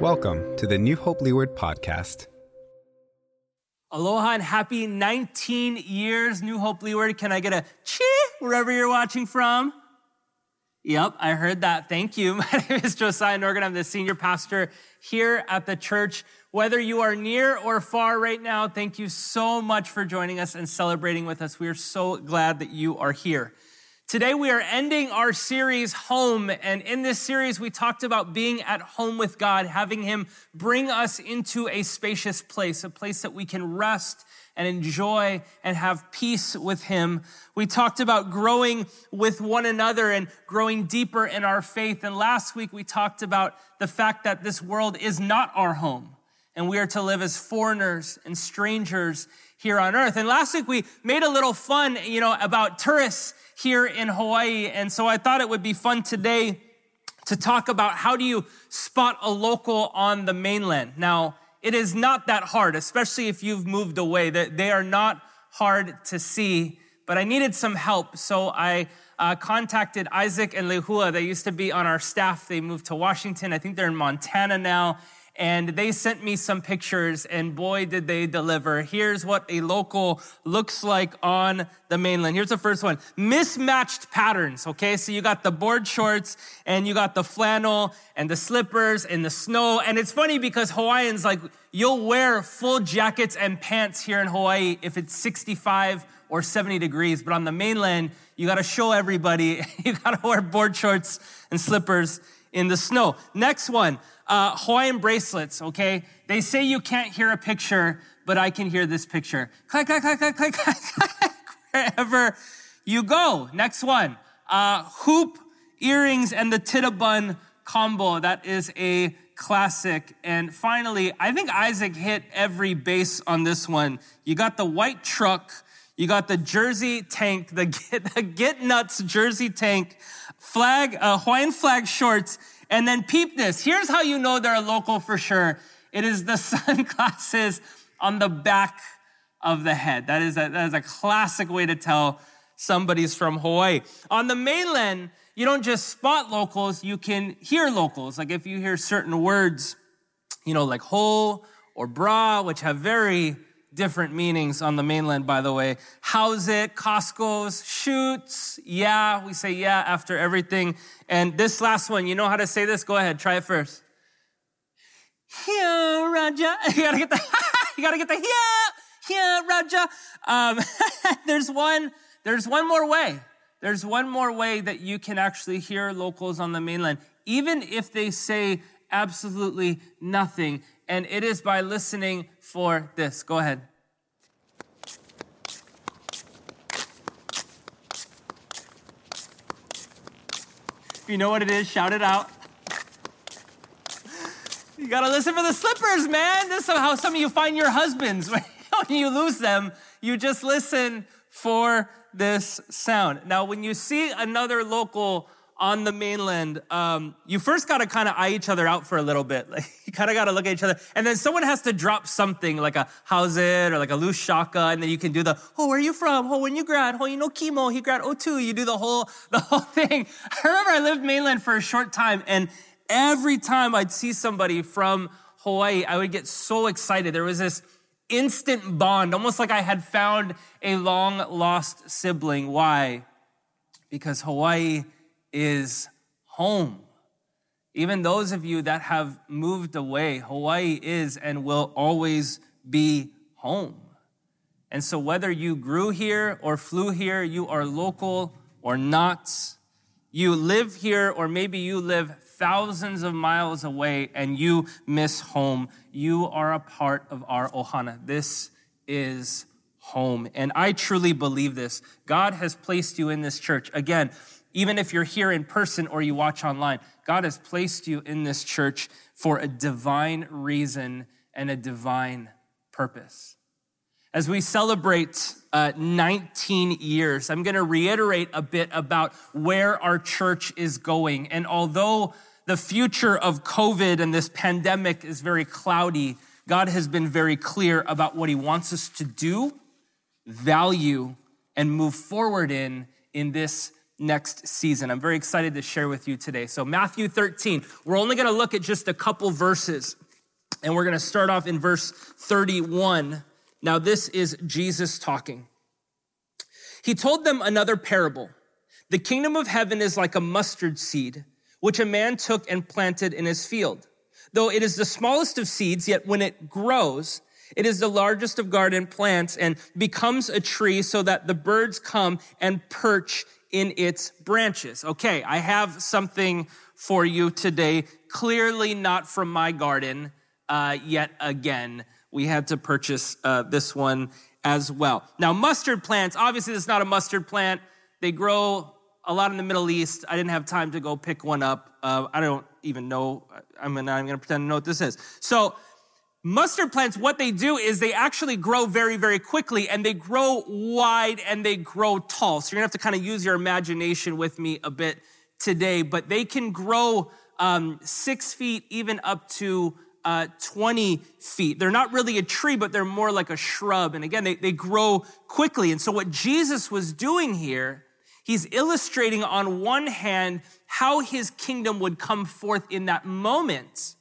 Welcome to the New Hope Leeward podcast. Aloha and happy 19 years, New Hope Leeward. Can I get a chee wherever you're watching from? Yep, I heard that. Thank you. My name is Josiah Norgan. I'm the senior pastor here at the church. Whether you are near or far right now, thank you so much for joining us and celebrating with us. We are so glad that you are here. Today we are ending our series Home. And in this series, we talked about being at home with God, having Him bring us into a spacious place, a place that we can rest and enjoy and have peace with Him. We talked about growing with one another and growing deeper in our faith. And last week we talked about the fact that this world is not our home and we are to live as foreigners and strangers here on earth. And last week we made a little fun, you know, about tourists here in Hawaii. And so I thought it would be fun today to talk about how do you spot a local on the mainland. Now, it is not that hard, especially if you've moved away. They are not hard to see, but I needed some help. So I uh, contacted Isaac and Lehua. They used to be on our staff. They moved to Washington. I think they're in Montana now and they sent me some pictures and boy did they deliver. Here's what a local looks like on the mainland. Here's the first one. Mismatched patterns, okay? So you got the board shorts and you got the flannel and the slippers and the snow. And it's funny because Hawaiians like you'll wear full jackets and pants here in Hawaii if it's 65 or 70 degrees, but on the mainland, you got to show everybody you got to wear board shorts and slippers in the snow. Next one, uh, Hawaiian bracelets, okay? They say you can't hear a picture, but I can hear this picture. Click, click, click, click, click, click, wherever you go. Next one, uh, hoop, earrings, and the tittabun combo. That is a classic. And finally, I think Isaac hit every base on this one. You got the white truck, you got the jersey tank, the Get, the get Nuts jersey tank, flag, uh, Hawaiian flag shorts, and then peep this. Here's how you know they're a local for sure. It is the sunglasses on the back of the head. That is a, that is a classic way to tell somebody's from Hawaii. On the mainland, you don't just spot locals, you can hear locals. Like if you hear certain words, you know, like ho or bra, which have very different meanings on the mainland, by the way. How's it? Costco's, shoots. Yeah, we say yeah after everything. And this last one, you know how to say this? Go ahead, try it first. Yeah, Raja. You gotta get the, you gotta get the yeah, yeah, Raja. Um, there's one, there's one more way. There's one more way that you can actually hear locals on the mainland, even if they say absolutely nothing and it is by listening for this. Go ahead. If you know what it is, shout it out. You gotta listen for the slippers, man. This is how some of you find your husbands. When you lose them, you just listen for this sound. Now, when you see another local on the mainland, um, you first got to kind of eye each other out for a little bit. Like you kind of got to look at each other, and then someone has to drop something like a how's it or like a loose shaka, and then you can do the oh where are you from? Oh when you grad? Oh you know Kimo? He grad oh two. You do the whole the whole thing. I remember I lived mainland for a short time, and every time I'd see somebody from Hawaii, I would get so excited. There was this instant bond, almost like I had found a long lost sibling. Why? Because Hawaii is home. Even those of you that have moved away, Hawaii is and will always be home. And so, whether you grew here or flew here, you are local or not, you live here, or maybe you live thousands of miles away and you miss home, you are a part of our ohana. This is home. And I truly believe this. God has placed you in this church. Again, even if you're here in person or you watch online, God has placed you in this church for a divine reason and a divine purpose. As we celebrate uh, 19 years, I'm going to reiterate a bit about where our church is going. And although the future of COVID and this pandemic is very cloudy, God has been very clear about what he wants us to do, value, and move forward in in this next season. I'm very excited to share with you today. So, Matthew 13, we're only going to look at just a couple verses, and we're going to start off in verse 31. Now, this is Jesus talking. He told them another parable. The kingdom of heaven is like a mustard seed, which a man took and planted in his field. Though it is the smallest of seeds, yet when it grows, it is the largest of garden plants and becomes a tree so that the birds come and perch in its branches. Okay, I have something for you today. Clearly not from my garden uh, yet again. We had to purchase uh, this one as well. Now, mustard plants, obviously, this is not a mustard plant. They grow a lot in the Middle East. I didn't have time to go pick one up. Uh, I don't even know. I'm not even going to pretend to know what this is. So, Mustard plants, what they do is they actually grow very, very quickly and they grow wide and they grow tall. So you're gonna have to kind of use your imagination with me a bit today, but they can grow um, six feet, even up to uh, 20 feet. They're not really a tree, but they're more like a shrub. And again, they, they grow quickly. And so what Jesus was doing here, he's illustrating on one hand how his kingdom would come forth in that moment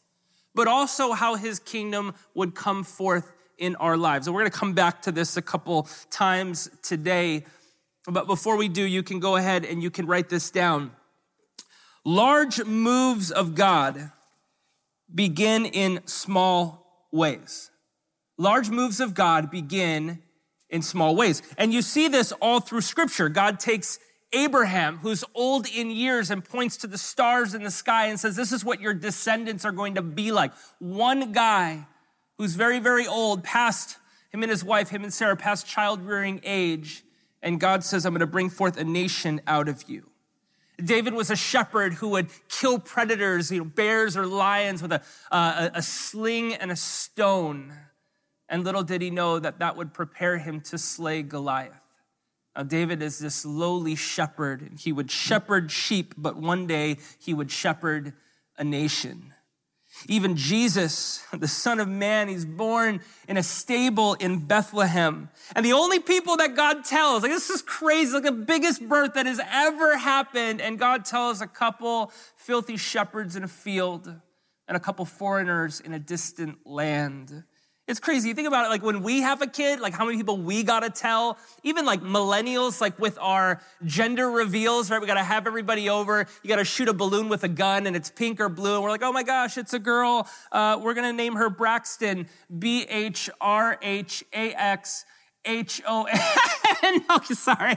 but also how his kingdom would come forth in our lives. And we're going to come back to this a couple times today. But before we do, you can go ahead and you can write this down. Large moves of God begin in small ways. Large moves of God begin in small ways. And you see this all through scripture. God takes Abraham, who's old in years and points to the stars in the sky and says, This is what your descendants are going to be like. One guy who's very, very old, past him and his wife, him and Sarah, past child rearing age. And God says, I'm going to bring forth a nation out of you. David was a shepherd who would kill predators, you know, bears or lions with a, uh, a sling and a stone. And little did he know that that would prepare him to slay Goliath. Now, David is this lowly shepherd. He would shepherd sheep, but one day he would shepherd a nation. Even Jesus, the Son of Man, he's born in a stable in Bethlehem. And the only people that God tells, like this is crazy, like the biggest birth that has ever happened. And God tells a couple filthy shepherds in a field and a couple foreigners in a distant land. It's crazy. You think about it, like when we have a kid, like how many people we gotta tell, even like millennials, like with our gender reveals, right? We gotta have everybody over. You gotta shoot a balloon with a gun and it's pink or blue. And we're like, oh my gosh, it's a girl. Uh, we're gonna name her Braxton, B H R H A X H O N. No, sorry.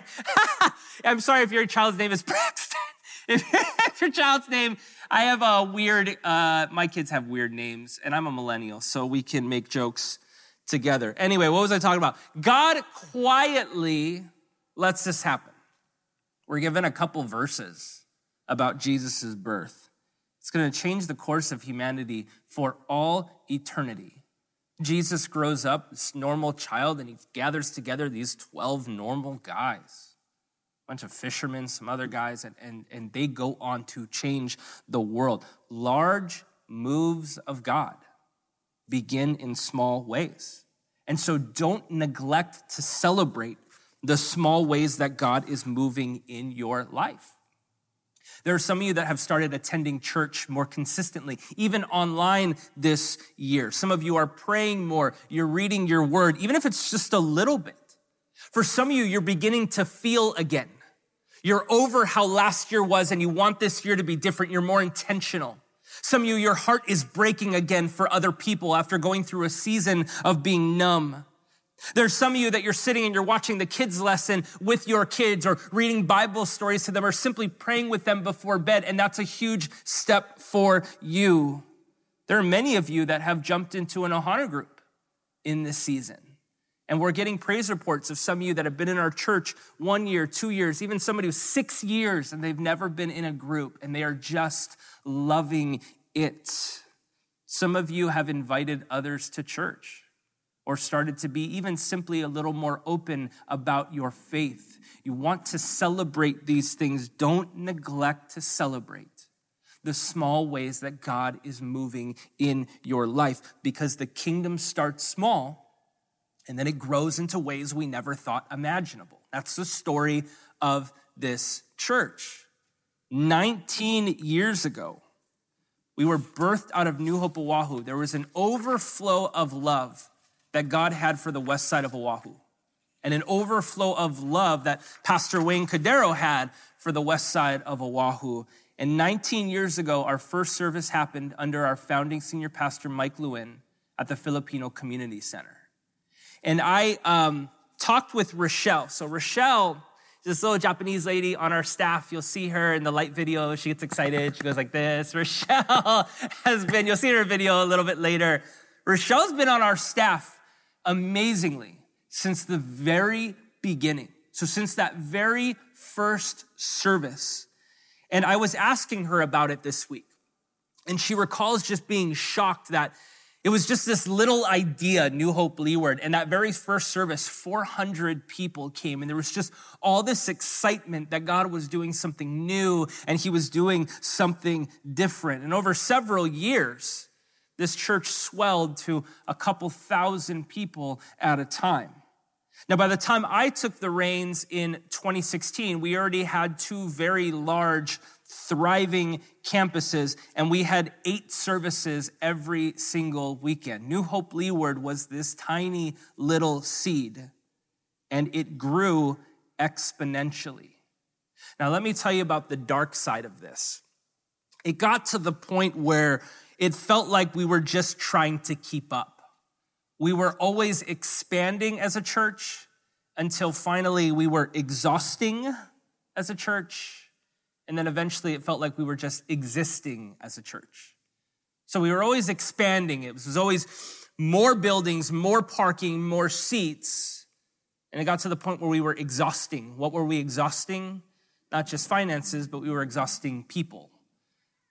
I'm sorry if your child's name is Braxton. if your child's name I have a weird, uh, my kids have weird names, and I'm a millennial, so we can make jokes together. Anyway, what was I talking about? God quietly lets this happen. We're given a couple verses about Jesus' birth. It's going to change the course of humanity for all eternity. Jesus grows up, this normal child, and he gathers together these 12 normal guys bunch of fishermen, some other guys, and, and, and they go on to change the world. Large moves of God begin in small ways. And so don't neglect to celebrate the small ways that God is moving in your life. There are some of you that have started attending church more consistently, even online this year. Some of you are praying more, you're reading your word, even if it's just a little bit. For some of you, you're beginning to feel again. You're over how last year was and you want this year to be different. You're more intentional. Some of you, your heart is breaking again for other people after going through a season of being numb. There's some of you that you're sitting and you're watching the kids' lesson with your kids or reading Bible stories to them or simply praying with them before bed, and that's a huge step for you. There are many of you that have jumped into an Ohana group in this season. And we're getting praise reports of some of you that have been in our church one year, two years, even somebody who's six years and they've never been in a group and they are just loving it. Some of you have invited others to church or started to be even simply a little more open about your faith. You want to celebrate these things. Don't neglect to celebrate the small ways that God is moving in your life because the kingdom starts small and then it grows into ways we never thought imaginable. That's the story of this church. 19 years ago, we were birthed out of New Hope Oahu. There was an overflow of love that God had for the west side of Oahu, and an overflow of love that Pastor Wayne Cordeiro had for the west side of Oahu. And 19 years ago, our first service happened under our founding senior pastor, Mike Lwin, at the Filipino Community Center. And I um, talked with Rochelle. So, Rochelle this little Japanese lady on our staff. You'll see her in the light video. She gets excited. She goes like this. Rochelle has been, you'll see her video a little bit later. Rochelle's been on our staff amazingly since the very beginning. So since that very first service. And I was asking her about it this week. And she recalls just being shocked that it was just this little idea, New Hope Leeward. And that very first service, 400 people came. And there was just all this excitement that God was doing something new and he was doing something different. And over several years, this church swelled to a couple thousand people at a time. Now, by the time I took the reins in 2016, we already had two very large thriving campuses, and we had eight services every single weekend. New Hope Leeward was this tiny little seed, and it grew exponentially. Now, let me tell you about the dark side of this. It got to the point where it felt like we were just trying to keep up. We were always expanding as a church until finally we were exhausting as a church and then eventually it felt like we were just existing as a church. So we were always expanding. It was always more buildings, more parking, more seats. And it got to the point where we were exhausting. What were we exhausting? Not just finances, but we were exhausting people.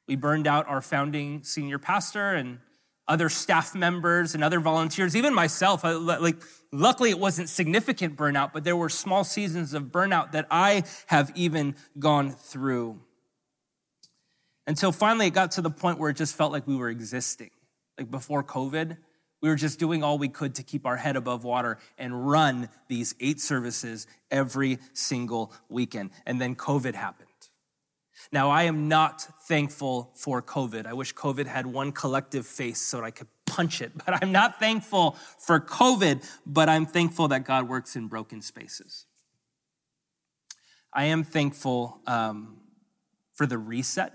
We burned out our founding senior pastor and other staff members and other volunteers, even myself. I, like, luckily, it wasn't significant burnout, but there were small seasons of burnout that I have even gone through. Until finally, it got to the point where it just felt like we were existing. Like before COVID, we were just doing all we could to keep our head above water and run these eight services every single weekend. And then COVID happened. Now, I am not thankful for COVID. I wish COVID had one collective face so I could punch it, but I'm not thankful for COVID, but I'm thankful that God works in broken spaces. I am thankful um, for the reset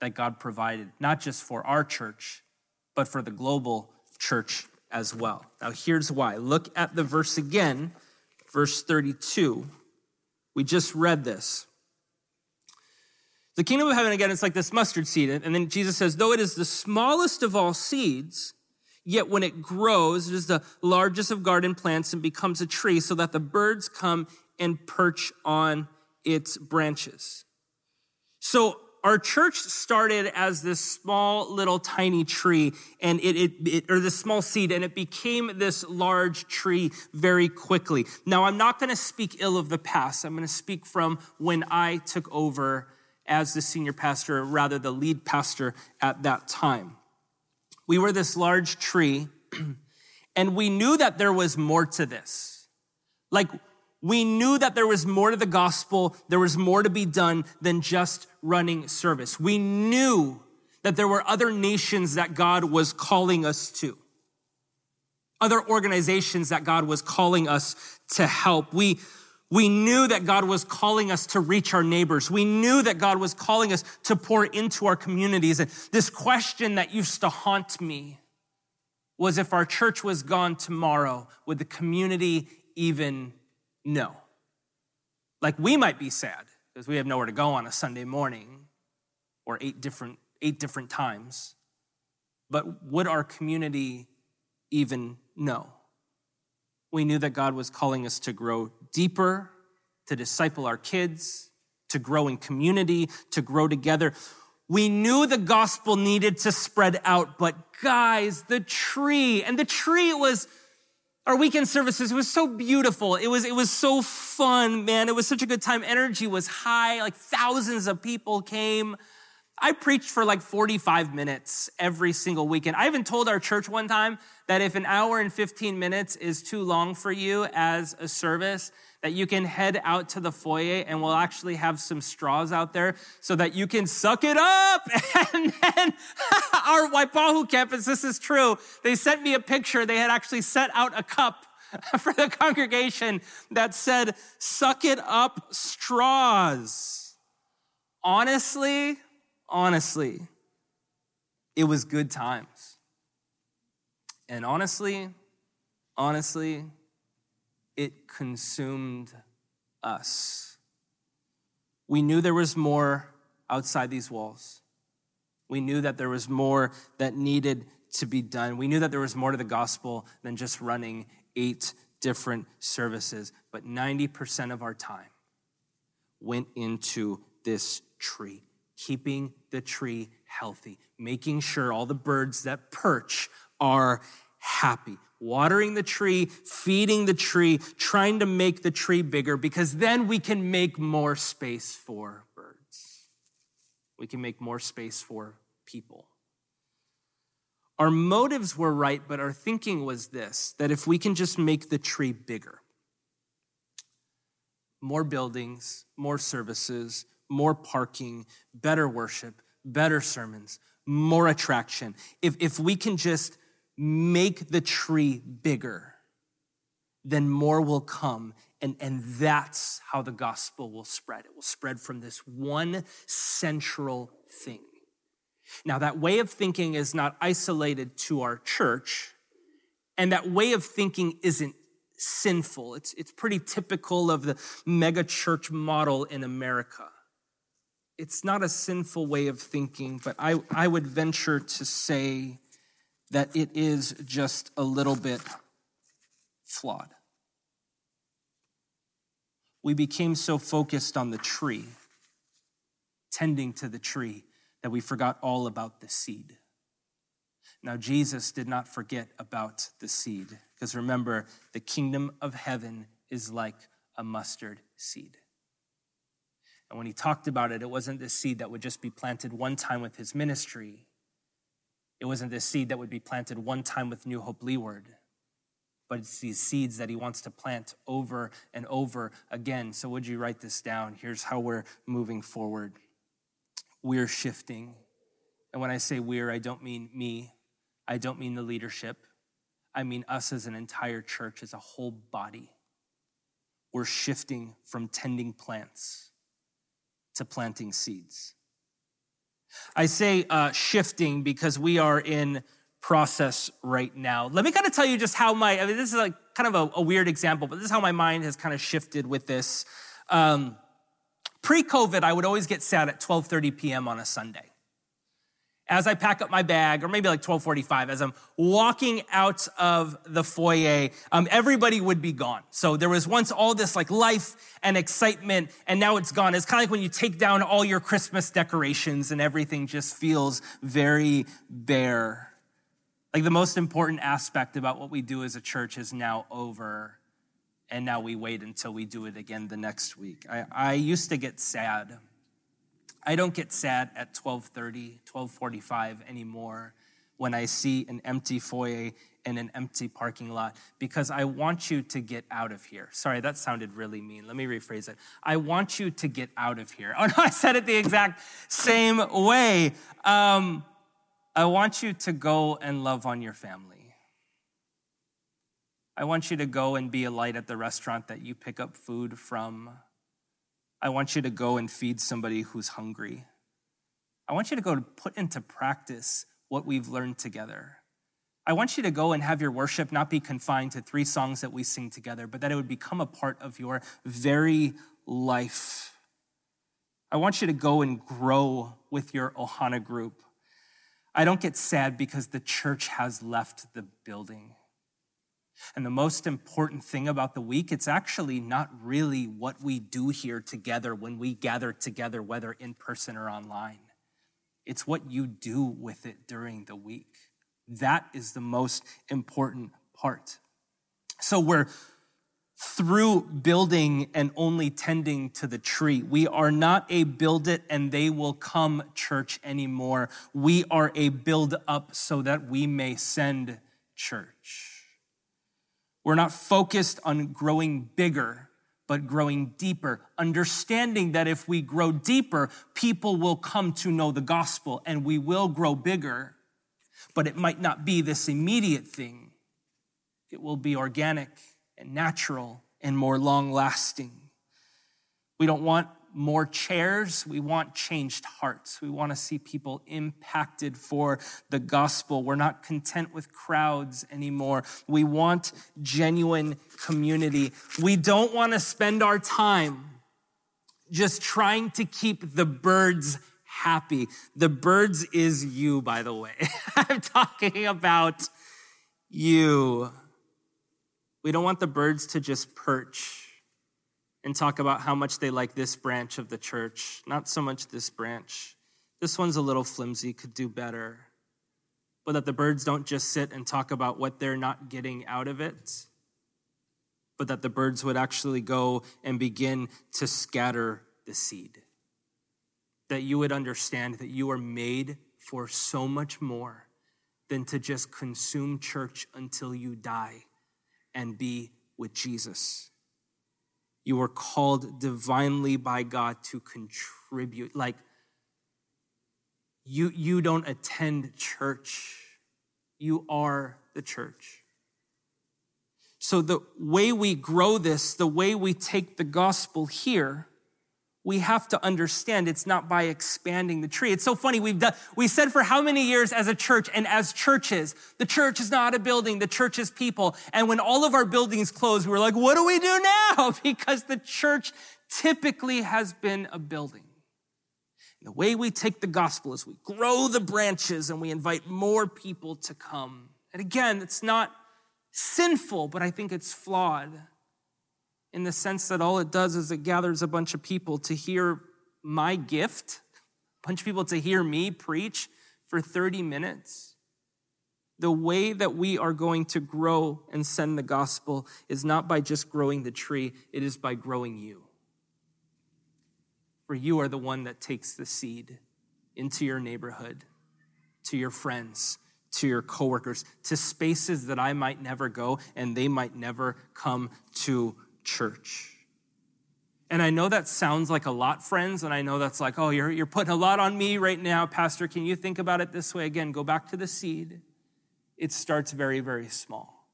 that God provided, not just for our church, but for the global church as well. Now, here's why. Look at the verse again, verse 32. We just read this. The kingdom of heaven, again, it's like this mustard seed. And then Jesus says, though it is the smallest of all seeds, yet when it grows, it is the largest of garden plants and becomes a tree so that the birds come and perch on its branches. So our church started as this small little tiny tree and it, it, it, or this small seed and it became this large tree very quickly. Now I'm not going to speak ill of the past. I'm going to speak from when I took over as the senior pastor, rather the lead pastor at that time. We were this large tree, and we knew that there was more to this. Like, we knew that there was more to the gospel, there was more to be done than just running service. We knew that there were other nations that God was calling us to, other organizations that God was calling us to help. We, we knew that God was calling us to reach our neighbors. We knew that God was calling us to pour into our communities. And this question that used to haunt me was if our church was gone tomorrow, would the community even know? Like we might be sad because we have nowhere to go on a Sunday morning or eight different, eight different times. But would our community even know? We knew that God was calling us to grow deeper, to disciple our kids, to grow in community, to grow together. We knew the gospel needed to spread out, but guys, the tree, and the tree was, our weekend services it was so beautiful. It was, it was so fun, man. It was such a good time. Energy was high. Like thousands of people came. I preached for like 45 minutes every single weekend. I even told our church one time that if an hour and 15 minutes is too long for you as a service, that you can head out to the foyer and we'll actually have some straws out there so that you can suck it up. And then our Waipahu campus, this is true, they sent me a picture. They had actually set out a cup for the congregation that said, suck it up straws. Honestly, honestly, it was good times. And honestly, honestly, it consumed us. We knew there was more outside these walls. We knew that there was more that needed to be done. We knew that there was more to the gospel than just running eight different services. But 90% of our time went into this tree, keeping the tree healthy, making sure all the birds that perch are happy watering the tree, feeding the tree, trying to make the tree bigger, because then we can make more space for birds. We can make more space for people. Our motives were right, but our thinking was this that if we can just make the tree bigger, more buildings, more services, more parking, better worship, better sermons, more attraction. If, if we can just make the tree bigger, then more will come. And, and that's how the gospel will spread. It will spread from this one central thing. Now, that way of thinking is not isolated to our church, and that way of thinking isn't sinful. It's, it's pretty typical of the mega church model in America. It's not a sinful way of thinking, but I, I would venture to say that it is just a little bit flawed. We became so focused on the tree, tending to the tree, that we forgot all about the seed. Now, Jesus did not forget about the seed, because remember, the kingdom of heaven is like a mustard seed. And when he talked about it, it wasn't the seed that would just be planted one time with his ministry. It wasn't this seed that would be planted one time with New Hope Leeward, but it's these seeds that he wants to plant over and over again. So, would you write this down? Here's how we're moving forward we're shifting. And when I say we're, I don't mean me, I don't mean the leadership, I mean us as an entire church, as a whole body. We're shifting from tending plants to planting seeds. I say uh, shifting because we are in process right now. Let me kind of tell you just how my, I mean, this is like kind of a, a weird example, but this is how my mind has kind of shifted with this. Um, Pre-COVID, I would always get sad at 12:30 p.m. on a Sunday as I pack up my bag, or maybe like 1245, as I'm walking out of the foyer, um, everybody would be gone. So there was once all this like life and excitement, and now it's gone. It's kind of like when you take down all your Christmas decorations and everything just feels very bare. Like the most important aspect about what we do as a church is now over, and now we wait until we do it again the next week. I, I used to get sad I don't get sad at 12:30, 12:45 anymore when I see an empty foyer and an empty parking lot because I want you to get out of here. Sorry, that sounded really mean. Let me rephrase it. I want you to get out of here. Oh no, I said it the exact same way. Um, I want you to go and love on your family. I want you to go and be a light at the restaurant that you pick up food from. I want you to go and feed somebody who's hungry. I want you to go to put into practice what we've learned together. I want you to go and have your worship not be confined to three songs that we sing together, but that it would become a part of your very life. I want you to go and grow with your Ohana group. I don't get sad because the church has left the building. And the most important thing about the week, it's actually not really what we do here together when we gather together, whether in person or online. It's what you do with it during the week. That is the most important part. So we're through building and only tending to the tree. We are not a build it and they will come church anymore. We are a build up so that we may send church. We're not focused on growing bigger, but growing deeper, understanding that if we grow deeper, people will come to know the gospel and we will grow bigger. But it might not be this immediate thing, it will be organic and natural and more long lasting. We don't want more chairs. We want changed hearts. We want to see people impacted for the gospel. We're not content with crowds anymore. We want genuine community. We don't want to spend our time just trying to keep the birds happy. The birds is you, by the way. I'm talking about you. We don't want the birds to just perch and talk about how much they like this branch of the church, not so much this branch. This one's a little flimsy, could do better. But that the birds don't just sit and talk about what they're not getting out of it, but that the birds would actually go and begin to scatter the seed. That you would understand that you are made for so much more than to just consume church until you die and be with Jesus. You are called divinely by God to contribute. Like, you, you don't attend church, you are the church. So, the way we grow this, the way we take the gospel here, we have to understand it's not by expanding the tree. It's so funny. We've done, we said for how many years as a church and as churches, the church is not a building, the church is people. And when all of our buildings closed, we were like, what do we do now? Because the church typically has been a building. And the way we take the gospel is we grow the branches and we invite more people to come. And again, it's not sinful, but I think it's flawed in the sense that all it does is it gathers a bunch of people to hear my gift, a bunch of people to hear me preach for 30 minutes. The way that we are going to grow and send the gospel is not by just growing the tree, it is by growing you. For you are the one that takes the seed into your neighborhood, to your friends, to your coworkers, to spaces that I might never go and they might never come to church. And I know that sounds like a lot, friends, and I know that's like, oh, you're, you're putting a lot on me right now, Pastor. Can you think about it this way? Again, go back to the seed. It starts very, very small.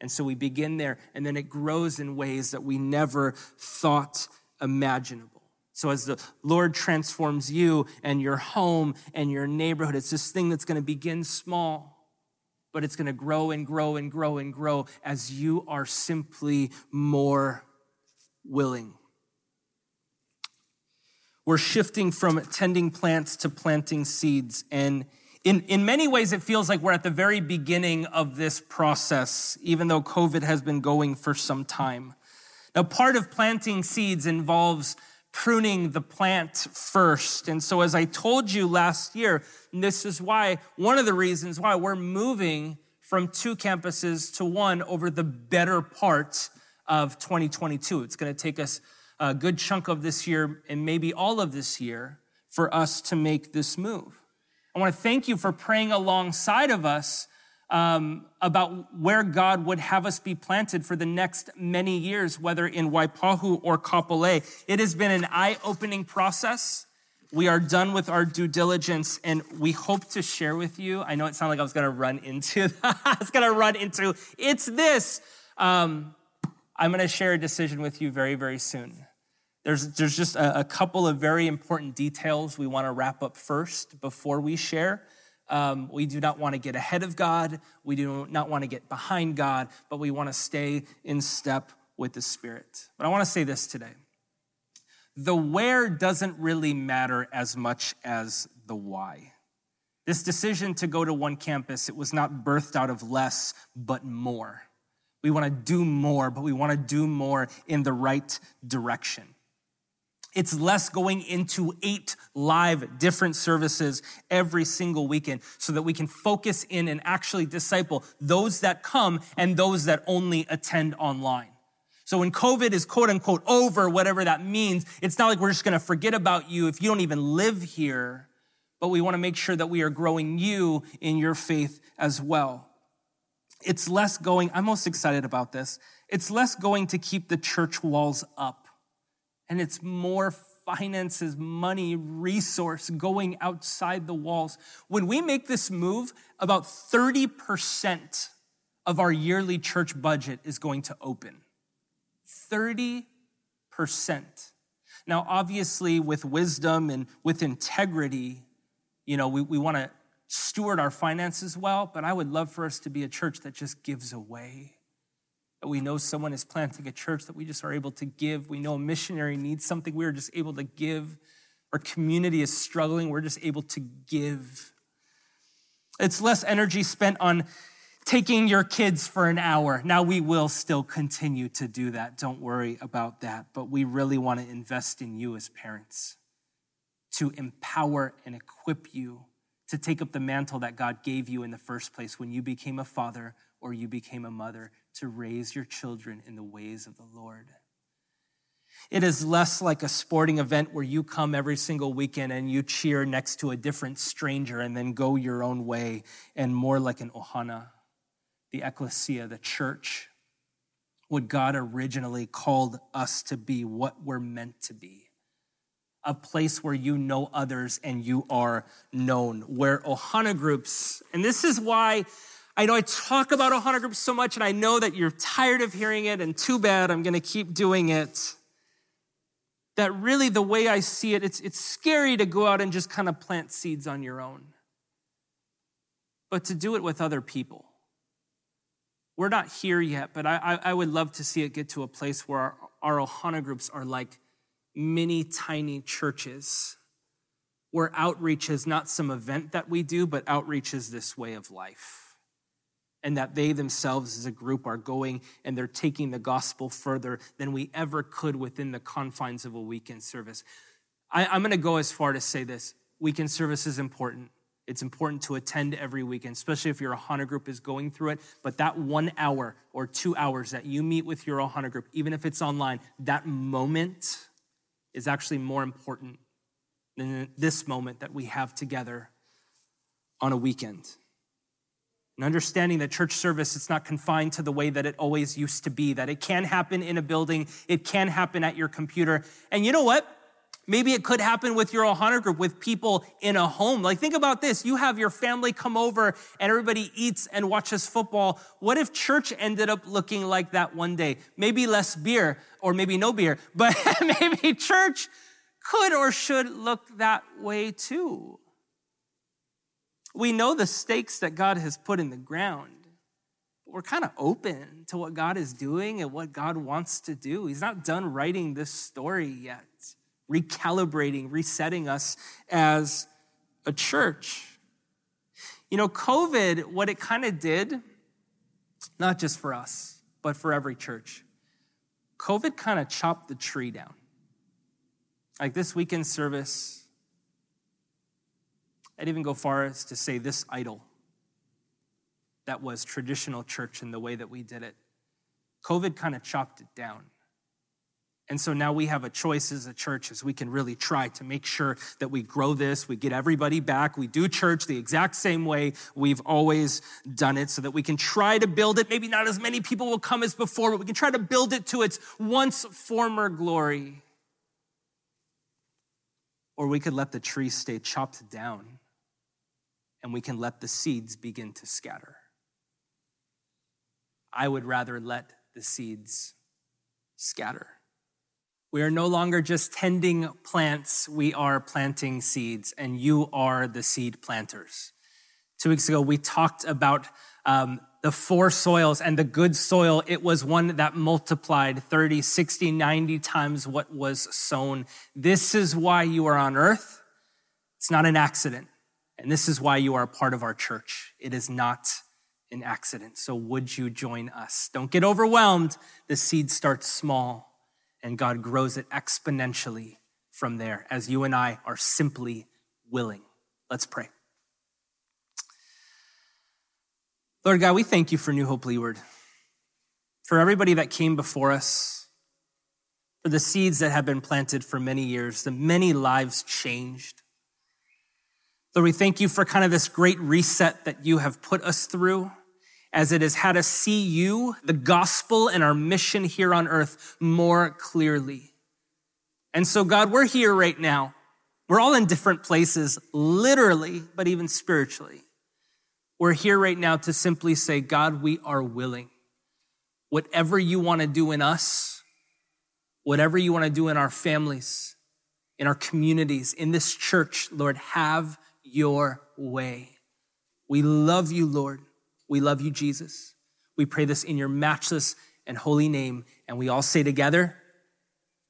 And so we begin there, and then it grows in ways that we never thought imaginable. So, as the Lord transforms you and your home and your neighborhood, it's this thing that's going to begin small but it's going to grow and grow and grow and grow as you are simply more willing. We're shifting from tending plants to planting seeds. And in, in many ways, it feels like we're at the very beginning of this process, even though COVID has been going for some time. Now, part of planting seeds involves pruning the plant first. And so, as I told you last year, this is why, one of the reasons why we're moving from two campuses to one over the better part of 2022. It's going to take us a good chunk of this year and maybe all of this year for us to make this move. I want to thank you for praying alongside of us um, about where God would have us be planted for the next many years, whether in Waipahu or Kapolei. It has been an eye opening process. We are done with our due diligence and we hope to share with you. I know it sounded like I was going to run into, I was going to run into, it's this. Um, I'm going to share a decision with you very, very soon. There's, there's just a, a couple of very important details we want to wrap up first before we share. Um, we do not want to get ahead of God. We do not want to get behind God, but we want to stay in step with the Spirit. But I want to say this today the where doesn't really matter as much as the why. This decision to go to one campus, it was not birthed out of less, but more. We want to do more, but we want to do more in the right direction. It's less going into eight live different services every single weekend so that we can focus in and actually disciple those that come and those that only attend online. So when COVID is quote unquote over, whatever that means, it's not like we're just going to forget about you if you don't even live here, but we want to make sure that we are growing you in your faith as well. It's less going, I'm most excited about this. It's less going to keep the church walls up, and it's more finances, money, resource going outside the walls. When we make this move, about 30% of our yearly church budget is going to open. 30%. Now, obviously, with wisdom and with integrity, you know, we, we want to steward our finances well, but I would love for us to be a church that just gives away. That we know someone is planting a church that we just are able to give. We know a missionary needs something, we are just able to give. Our community is struggling, we're just able to give. It's less energy spent on taking your kids for an hour. Now, we will still continue to do that. Don't worry about that. But we really want to invest in you as parents to empower and equip you to take up the mantle that God gave you in the first place when you became a father or you became a mother to raise your children in the ways of the Lord. It is less like a sporting event where you come every single weekend and you cheer next to a different stranger and then go your own way, and more like an ohana, the ecclesia, the church, what God originally called us to be, what we're meant to be a place where you know others and you are known, where Ohana groups, and this is why I know I talk about Ohana groups so much, and I know that you're tired of hearing it, and too bad, I'm gonna keep doing it. That really, the way I see it, it's, it's scary to go out and just kind of plant seeds on your own, but to do it with other people. We're not here yet, but I, I, I would love to see it get to a place where our, our Ohana groups are like many tiny churches where outreach is not some event that we do, but outreach is this way of life. And that they themselves as a group are going and they're taking the gospel further than we ever could within the confines of a weekend service. I, am going to go as far to say this weekend service is important. It's important to attend every weekend, especially if your Ohana group is going through it. But that one hour or two hours that you meet with your Ohana group, even if it's online, that moment is actually more important than this moment that we have together on a weekend. And understanding that church service is not confined to the way that it always used to be, that it can happen in a building, it can happen at your computer. And you know what? Maybe it could happen with your Ohana group, with people in a home. Like, think about this. You have your family come over and everybody eats and watches football. What if church ended up looking like that one day? Maybe less beer or maybe no beer, but maybe church could or should look that way too. We know the stakes that God has put in the ground. We're kind of open to what God is doing and what God wants to do. He's not done writing this story yet recalibrating, resetting us as a church. You know, COVID, what it kind of did, not just for us, but for every church, COVID kind of chopped the tree down. Like this weekend service, I'd even go far as to say this idol that was traditional church in the way that we did it. COVID kind of chopped it down. And so now we have a choice as a church as we can really try to make sure that we grow this, we get everybody back, we do church the exact same way we've always done it so that we can try to build it. Maybe not as many people will come as before, but we can try to build it to its once former glory. Or we could let the tree stay chopped down and we can let the seeds begin to scatter. I would rather let the seeds scatter. We are no longer just tending plants, we are planting seeds, and you are the seed planters. Two weeks ago, we talked about um, the four soils and the good soil. It was one that multiplied 30, 60, 90 times what was sown. This is why you are on earth. It's not an accident. And this is why you are a part of our church. It is not an accident. So would you join us? Don't get overwhelmed. The seed starts small and God grows it exponentially from there as you and I are simply willing. Let's pray. Lord God, we thank you for New Hope Leeward, for everybody that came before us, for the seeds that have been planted for many years, the many lives changed. Lord, we thank you for kind of this great reset that you have put us through. as it has had us see you, the gospel, and our mission here on earth more clearly. And so, God, we're here right now. We're all in different places, literally, but even spiritually. We're here right now to simply say, God, we are willing. Whatever you want to do in us, whatever you want to do in our families, in our communities, in this church, Lord, have your way. We love you, Lord. We love you, Jesus. We pray this in your matchless and holy name. And we all say together,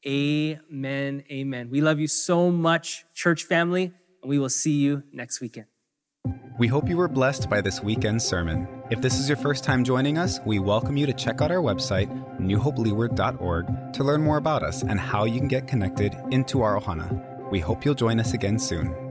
Amen. Amen. We love you so much, church family, and we will see you next weekend. We hope you were blessed by this weekend's sermon. If this is your first time joining us, we welcome you to check out our website, newhopeleeward.org, to learn more about us and how you can get connected into our ohana. We hope you'll join us again soon.